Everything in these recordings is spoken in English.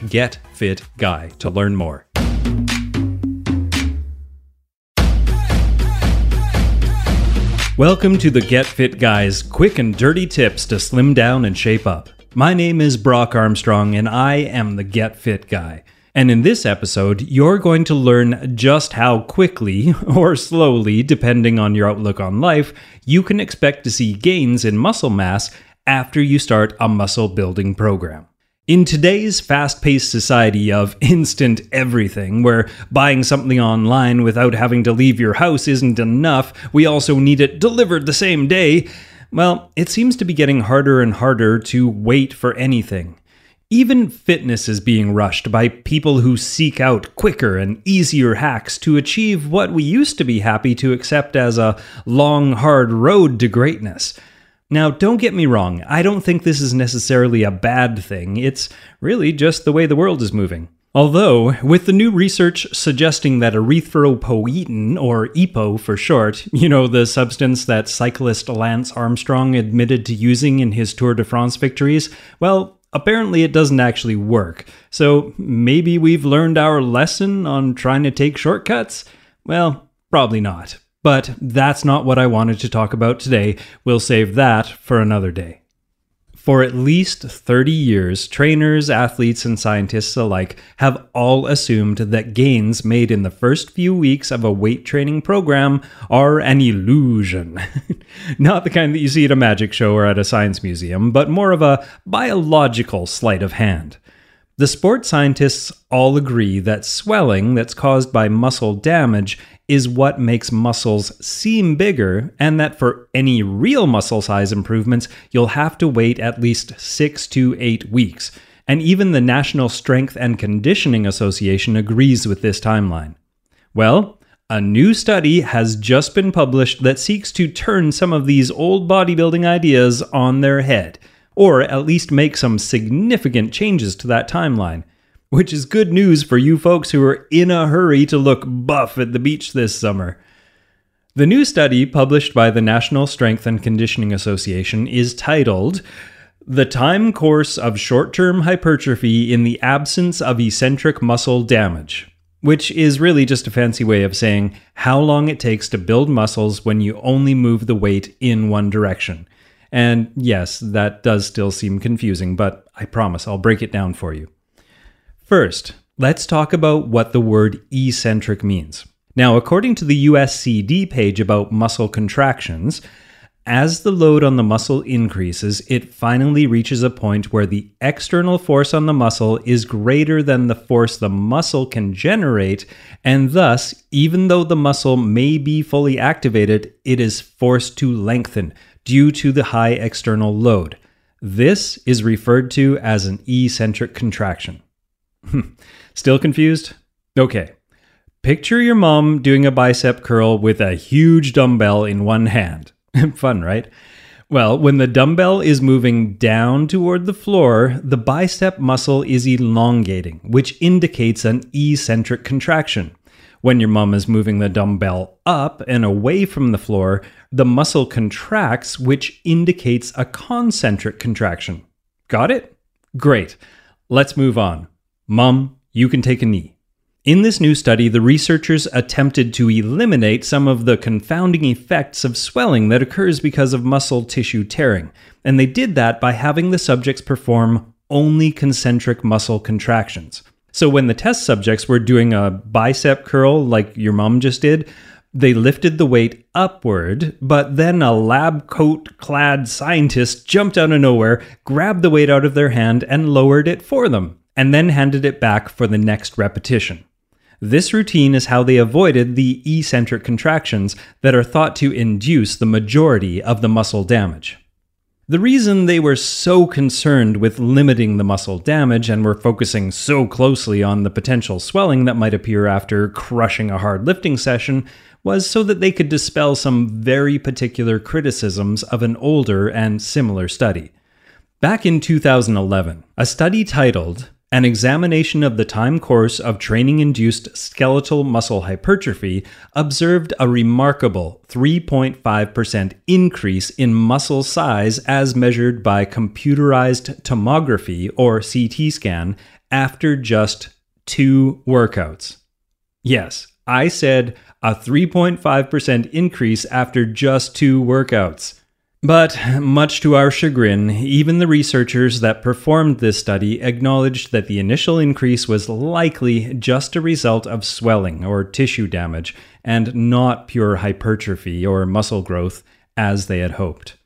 getfitguy to learn more. Welcome to the Get Fit Guy's quick and dirty tips to slim down and shape up. My name is Brock Armstrong, and I am the Get Fit Guy. And in this episode, you're going to learn just how quickly, or slowly, depending on your outlook on life, you can expect to see gains in muscle mass after you start a muscle building program. In today's fast paced society of instant everything, where buying something online without having to leave your house isn't enough, we also need it delivered the same day, well, it seems to be getting harder and harder to wait for anything. Even fitness is being rushed by people who seek out quicker and easier hacks to achieve what we used to be happy to accept as a long, hard road to greatness. Now, don't get me wrong, I don't think this is necessarily a bad thing, it's really just the way the world is moving. Although, with the new research suggesting that erythropoietin, or EPO for short, you know, the substance that cyclist Lance Armstrong admitted to using in his Tour de France victories, well, apparently it doesn't actually work. So maybe we've learned our lesson on trying to take shortcuts? Well, probably not. But that's not what I wanted to talk about today. We'll save that for another day. For at least 30 years, trainers, athletes, and scientists alike have all assumed that gains made in the first few weeks of a weight training program are an illusion. Not the kind that you see at a magic show or at a science museum, but more of a biological sleight of hand. The sports scientists all agree that swelling that's caused by muscle damage is what makes muscles seem bigger, and that for any real muscle size improvements, you'll have to wait at least six to eight weeks. And even the National Strength and Conditioning Association agrees with this timeline. Well, a new study has just been published that seeks to turn some of these old bodybuilding ideas on their head or at least make some significant changes to that timeline. Which is good news for you folks who are in a hurry to look buff at the beach this summer. The new study, published by the National Strength and Conditioning Association, is titled The Time Course of Short Term Hypertrophy in the Absence of Eccentric Muscle Damage, which is really just a fancy way of saying how long it takes to build muscles when you only move the weight in one direction. And yes, that does still seem confusing, but I promise I'll break it down for you. First, let's talk about what the word eccentric means. Now, according to the USCD page about muscle contractions, as the load on the muscle increases, it finally reaches a point where the external force on the muscle is greater than the force the muscle can generate, and thus, even though the muscle may be fully activated, it is forced to lengthen, due to the high external load. This is referred to as an eccentric contraction. Still confused? Okay. Picture your mom doing a bicep curl with a huge dumbbell in one hand. Fun, right? Well, when the dumbbell is moving down toward the floor, the bicep muscle is elongating, which indicates an eccentric contraction. When your mom is moving the dumbbell up and away from the floor, the muscle contracts, which indicates a concentric contraction. Got it? Great. Let's move on. Mom, you can take a knee. In this new study, the researchers attempted to eliminate some of the confounding effects of swelling that occurs because of muscle tissue tearing, and they did that by having the subjects perform only concentric muscle contractions. So when the test subjects were doing a bicep curl like your mom just did, they lifted the weight upward, but then a lab coat clad scientist jumped out of nowhere, grabbed the weight out of their hand, and lowered it for them, and then handed it back for the next repetition. This routine is how they avoided the eccentric contractions that are thought to induce the majority of the muscle damage. The reason they were so concerned with limiting the muscle damage and were focusing so closely on the potential swelling that might appear after crushing a hard lifting session was so that they could dispel some very particular criticisms of an older and similar study. Back in 2011, a study titled An Examination of the Time Course of Training Induced Skeletal Muscle Hypertrophy observed a remarkable 3.5% increase in muscle size as measured by computerized tomography or CT scan after just two workouts. Yes, I said a 3.5% increase after just two workouts. But, much to our chagrin, even the researchers that performed this study acknowledged that the initial increase was likely just a result of swelling or tissue damage, and not pure hypertrophy or muscle growth as they had hoped.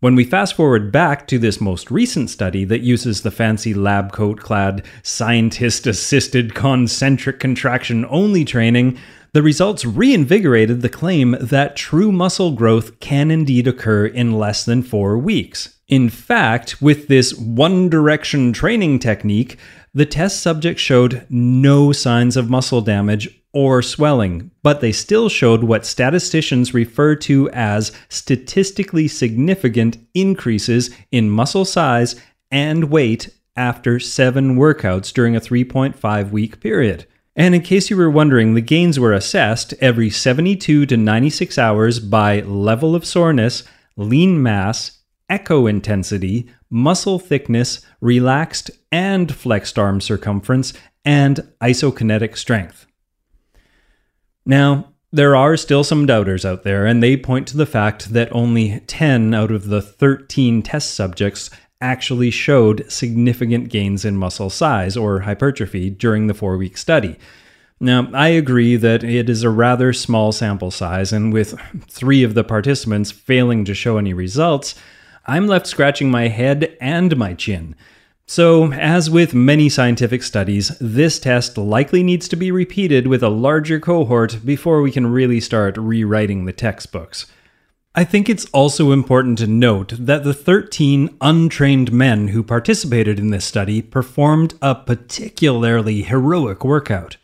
When we fast forward back to this most recent study that uses the fancy lab coat clad, scientist assisted concentric contraction only training, the results reinvigorated the claim that true muscle growth can indeed occur in less than four weeks. In fact, with this one direction training technique, the test subjects showed no signs of muscle damage or swelling, but they still showed what statisticians refer to as statistically significant increases in muscle size and weight after seven workouts during a 3.5 week period. And in case you were wondering, the gains were assessed every 72 to 96 hours by level of soreness, lean mass, echo intensity, muscle thickness, relaxed and flexed arm circumference, and isokinetic strength. Now, there are still some doubters out there, and they point to the fact that only 10 out of the 13 test subjects actually showed significant gains in muscle size or hypertrophy during the four week study. Now, I agree that it is a rather small sample size, and with three of the participants failing to show any results, I'm left scratching my head and my chin. So, as with many scientific studies, this test likely needs to be repeated with a larger cohort before we can really start rewriting the textbooks. I think it's also important to note that the 13 untrained men who participated in this study performed a particularly heroic workout.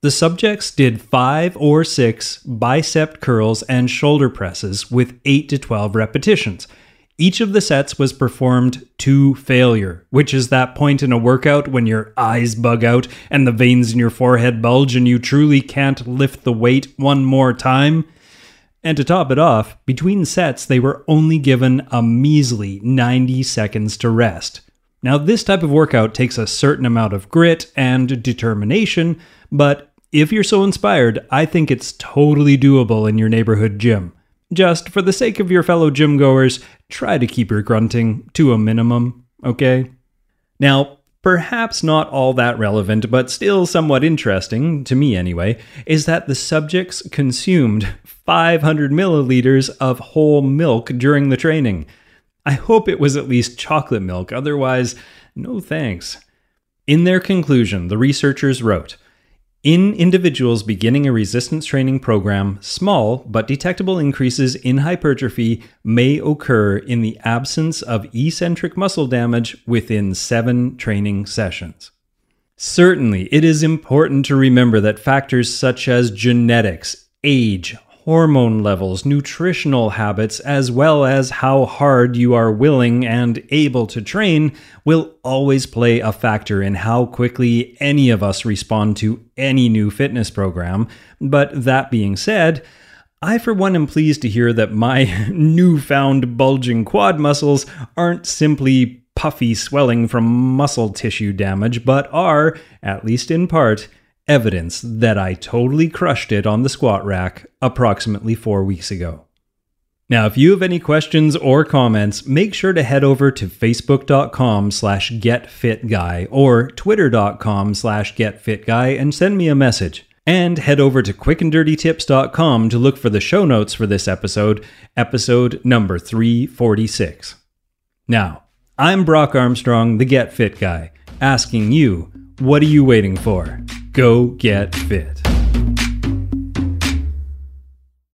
The subjects did five or six bicep curls and shoulder presses with 8 to 12 repetitions. Each of the sets was performed to failure, which is that point in a workout when your eyes bug out and the veins in your forehead bulge and you truly can't lift the weight one more time. And to top it off, between sets, they were only given a measly 90 seconds to rest. Now, this type of workout takes a certain amount of grit and determination, but if you're so inspired, I think it's totally doable in your neighborhood gym. Just for the sake of your fellow gym goers, try to keep your grunting to a minimum, okay? Now, perhaps not all that relevant, but still somewhat interesting, to me anyway, is that the subjects consumed 500 milliliters of whole milk during the training. I hope it was at least chocolate milk, otherwise, no thanks. In their conclusion, the researchers wrote in individuals beginning a resistance training program, small but detectable increases in hypertrophy may occur in the absence of eccentric muscle damage within seven training sessions. Certainly, it is important to remember that factors such as genetics, age, hormone levels, nutritional habits, as well as how hard you are willing and able to train will always play a factor in how quickly any of us respond to any new fitness program. But that being said, I, for one, am pleased to hear that my newfound bulging quad muscles aren't simply puffy swelling from muscle tissue damage, but are, at least in part, evidence that I totally crushed it on the squat rack approximately four weeks ago. Now, if you have any questions or comments, make sure to head over to facebook.com slash getfitguy or twitter.com slash getfitguy and send me a message. And head over to quickanddirtytips.com to look for the show notes for this episode, episode number 346. Now, I'm Brock Armstrong, the Get Fit Guy, asking you, what are you waiting for? Go get fit.